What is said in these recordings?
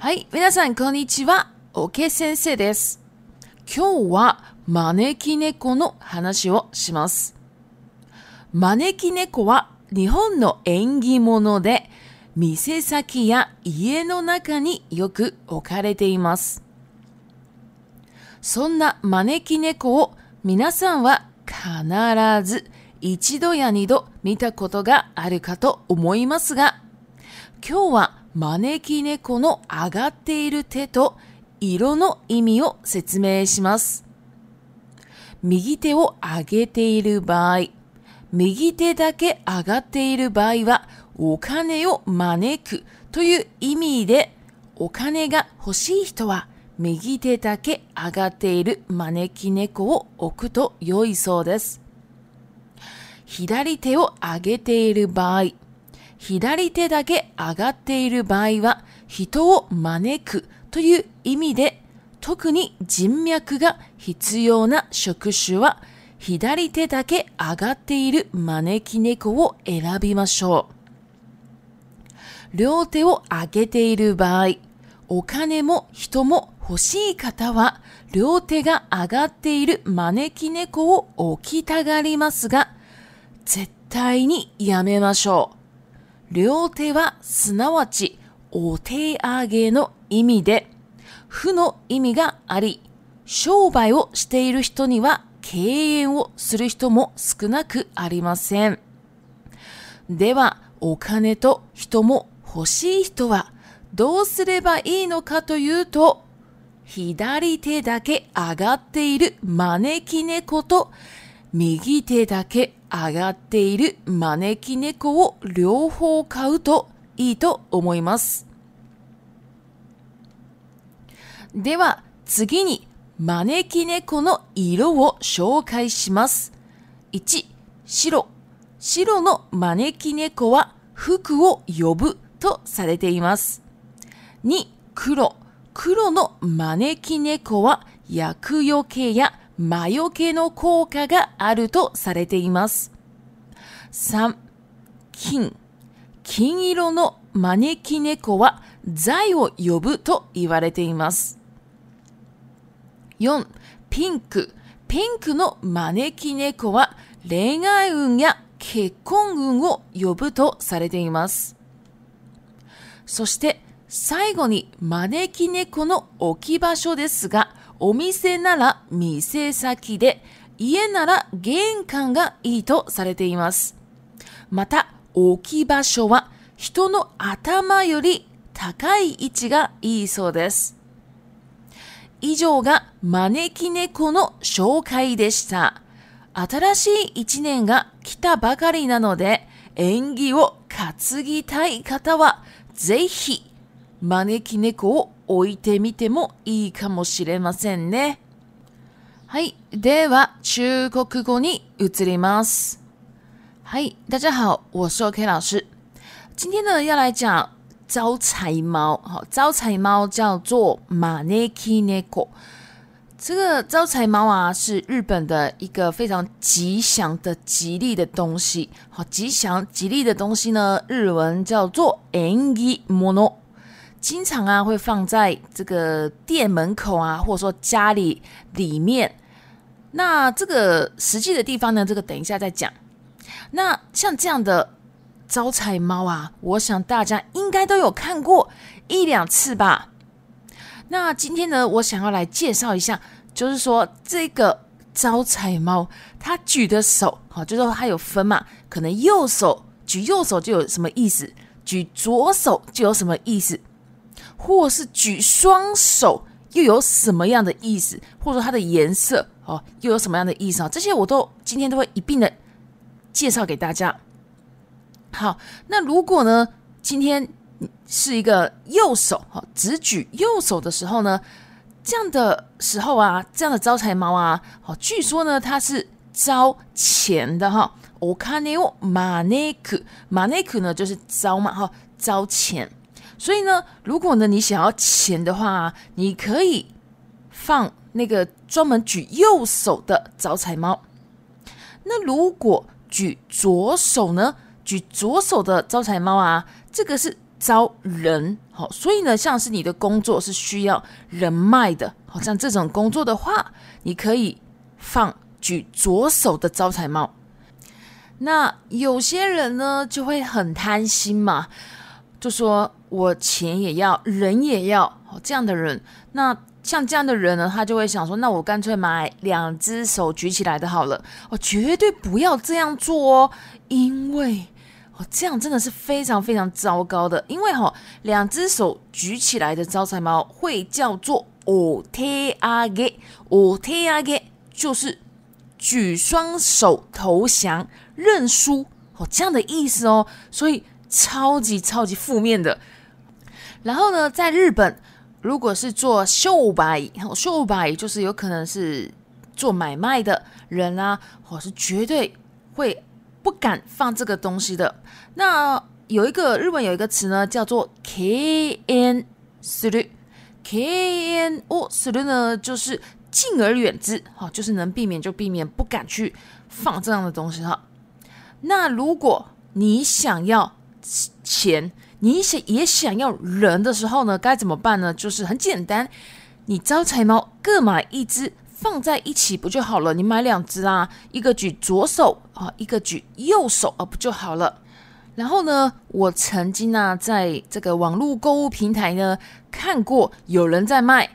はい、皆さん、こんにちは。おけ先生です。今日は招き猫の話をします。招き猫は日本の縁起物で、店先や家の中によく置かれています。そんな招き猫を皆さんは必ず一度や二度見たことがあるかと思いますが、今日は招き猫の上がっている手と色の意味を説明します。右手を上げている場合、右手だけ上がっている場合は、お金を招くという意味で、お金が欲しい人は、右手だけ上がっている招き猫を置くと良いそうです。左手を上げている場合、左手だけ上がっている場合は人を招くという意味で特に人脈が必要な職種は左手だけ上がっている招き猫を選びましょう。両手を上げている場合、お金も人も欲しい方は両手が上がっている招き猫を置きたがりますが、絶対にやめましょう。両手はすなわちお手上げの意味で、負の意味があり、商売をしている人には敬遠をする人も少なくありません。では、お金と人も欲しい人はどうすればいいのかというと、左手だけ上がっている招き猫と右手だけ上がっている招き猫を両方買うといいと思います。では次に招き猫の色を紹介します。1、白。白の招き猫は服を呼ぶとされています。2、黒。黒の招き猫は厄除けや魔除けの効果があるとされています。3、金。金色の招き猫は財を呼ぶと言われています。4、ピンク。ピンクの招き猫は恋愛運や結婚運を呼ぶとされています。そして最後に招き猫の置き場所ですが、お店なら店先で、家なら玄関がいいとされています。また、置き場所は人の頭より高い位置がいいそうです。以上が招き猫の紹介でした。新しい一年が来たばかりなので、縁起を担ぎたい方は、ぜひ、招き猫を置いてみてもいいかもしれませんね。はい。では、中国語に移ります。はい。大家好。我是 OK 老师。今天呢，要来讲招财猫。好，招财猫叫做招き猫。这个招财猫啊，是日本的一个非常吉祥的、吉利的东西。好，吉祥、吉利的东西呢，日文叫做縁起物。经常啊会放在这个店门口啊，或者说家里里面。那这个实际的地方呢，这个等一下再讲。那像这样的招财猫啊，我想大家应该都有看过一两次吧。那今天呢，我想要来介绍一下，就是说这个招财猫，它举的手，好，就是说它有分嘛，可能右手举右手就有什么意思，举左手就有什么意思。或是举双手，又有什么样的意思？或者说它的颜色哦，又有什么样的意思啊？这些我都今天都会一并的介绍给大家。好，那如果呢，今天是一个右手哈，只举右手的时候呢，这样的时候啊，这样的招财猫啊，哦，据说呢它是招钱的哈我看 a 哦，马内 a 马内 k 呢就是招嘛哈，招钱。所以呢，如果呢你想要钱的话，你可以放那个专门举右手的招财猫。那如果举左手呢？举左手的招财猫啊，这个是招人。好，所以呢，像是你的工作是需要人脉的，好像这种工作的话，你可以放举左手的招财猫。那有些人呢就会很贪心嘛，就说。我钱也要，人也要，哦，这样的人，那像这样的人呢，他就会想说，那我干脆买两只手举起来的好了。哦，绝对不要这样做哦，因为哦，这样真的是非常非常糟糕的。因为哈，两只手举起来的招财猫会叫做“哦 t a g o t a g 就是举双手投降认输哦，这样的意思哦，所以超级超级负面的。然后呢，在日本，如果是做秀白，秀白就是有可能是做买卖的人啊，哦，是绝对会不敢放这个东西的。那有一个日本有一个词呢，叫做 k n s u k n s u r 呢就是敬而远之，哈，就是能避免就避免，不敢去放这样的东西哈。那如果你想要钱，你想也想要人的时候呢，该怎么办呢？就是很简单，你招财猫各买一只放在一起不就好了？你买两只啊，一个举左手啊，一个举右手啊，不就好了？然后呢，我曾经呢，在这个网络购物平台呢，看过有人在卖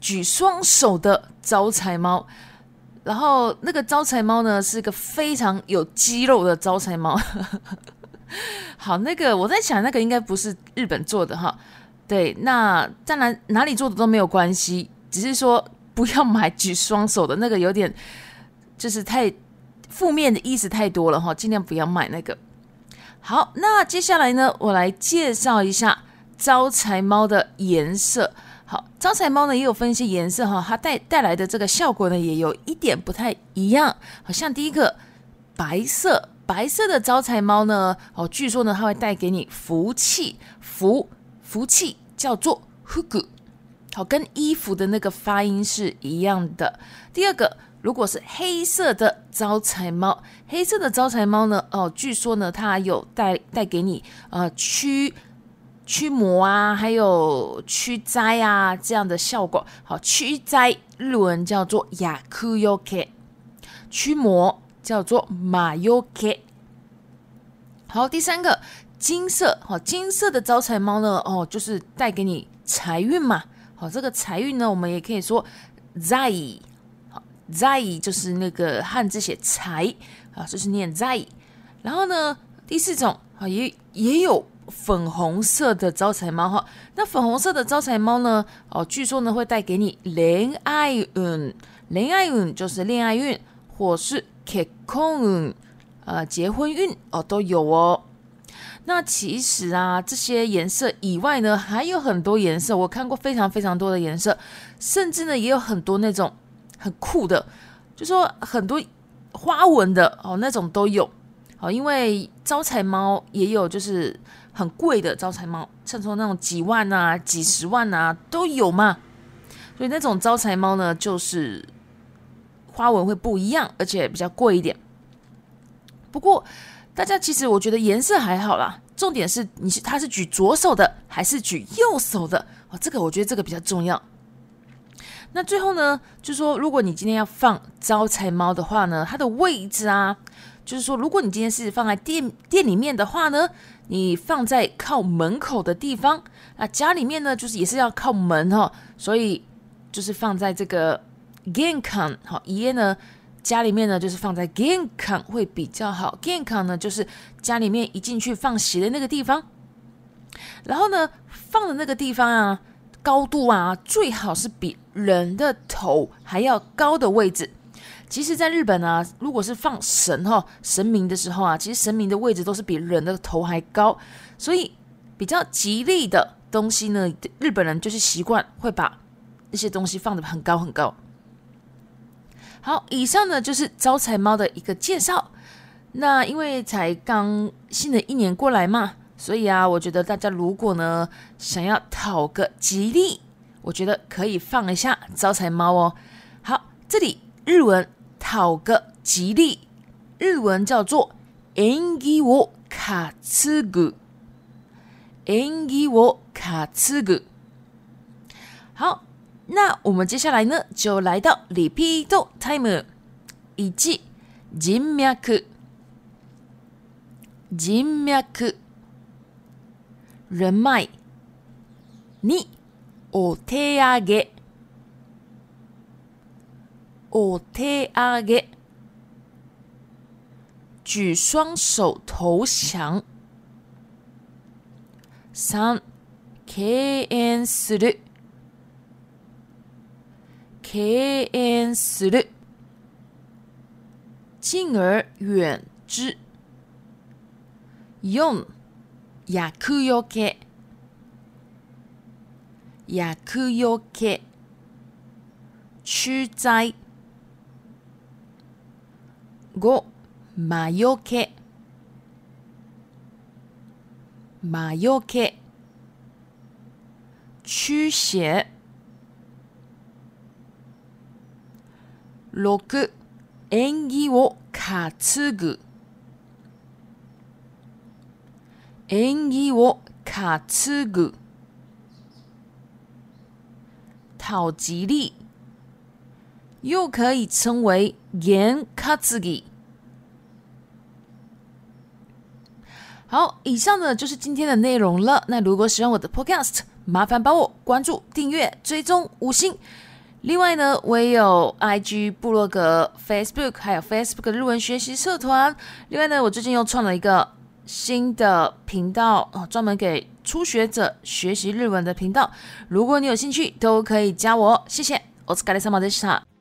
举双手的招财猫，然后那个招财猫呢，是一个非常有肌肉的招财猫。好，那个我在想，那个应该不是日本做的哈。对，那当然哪里做的都没有关系，只是说不要买举双手的那个，有点就是太负面的意思太多了哈，尽量不要买那个。好，那接下来呢，我来介绍一下招财猫的颜色。好，招财猫呢也有分一些颜色哈，它带带来的这个效果呢也有一点不太一样，好像第一个白色。白色的招财猫呢？哦，据说呢，它会带给你福气，福福气叫做 hugu，好，跟衣服的那个发音是一样的。第二个，如果是黑色的招财猫，黑色的招财猫呢？哦，据说呢，它有带带给你呃驱驱魔啊，还有驱灾啊这样的效果。好，驱灾日文叫做 yaku yokai，驱魔。叫做马尤 K，好，第三个金色好，金色的招财猫呢，哦，就是带给你财运嘛。好，这个财运呢，我们也可以说 “zai”，好，“zai” 就是那个汉字写“财”啊，就是念 “zai”。然后呢，第四种啊，也也有粉红色的招财猫哈。那粉红色的招财猫呢，哦，据说呢会带给你恋爱运，恋爱运就是恋爱运或是。克控，呃，结婚运哦都有哦。那其实啊，这些颜色以外呢，还有很多颜色。我看过非常非常多的颜色，甚至呢，也有很多那种很酷的，就说很多花纹的哦，那种都有。好，因为招财猫也有，就是很贵的招财猫，像说那种几万啊、几十万啊都有嘛。所以那种招财猫呢，就是。花纹会不一样，而且比较贵一点。不过，大家其实我觉得颜色还好啦。重点是你是它是举左手的还是举右手的哦？这个我觉得这个比较重要。那最后呢，就说如果你今天要放招财猫的话呢，它的位置啊，就是说如果你今天是放在店店里面的话呢，你放在靠门口的地方。啊，家里面呢就是也是要靠门哦，所以就是放在这个。genkan，好，爷爷呢？家里面呢，就是放在 genkan 会比较好。genkan 呢，就是家里面一进去放鞋的那个地方。然后呢，放的那个地方啊，高度啊，最好是比人的头还要高的位置。其实，在日本啊，如果是放神哈神明的时候啊，其实神明的位置都是比人的头还高，所以比较吉利的东西呢，日本人就是习惯会把那些东西放的很高很高。好，以上呢就是招财猫的一个介绍。那因为才刚新的一年过来嘛，所以啊，我觉得大家如果呢想要讨个吉利，我觉得可以放一下招财猫哦。好，这里日文讨个吉利，日文叫做 “engi wo katsugu”，engi wo katsugu。好。那我们接下来呢，就来到 repeat time 一、人脈、人脈、人脉。二、お手上げ、お手上げ、举双手投降、三、敬遠する。开恩，する。敬而远之。用薬クヨケヤクヨケ取材。五マヨケマヨケ取邪。六、縁起を勝つ句、縁起を勝つ句，讨吉利，又可以称为缘卡自己。好，以上呢就是今天的内容了。那如果喜欢我的 Podcast，麻烦帮我关注、订阅、追踪、五星。另外呢，我也有 IG 部落格、Facebook，还有 Facebook 日文学习社团。另外呢，我最近又创了一个新的频道哦，专门给初学者学习日文的频道。如果你有兴趣，都可以加我。谢谢我是 k a 萨 i s a 塔。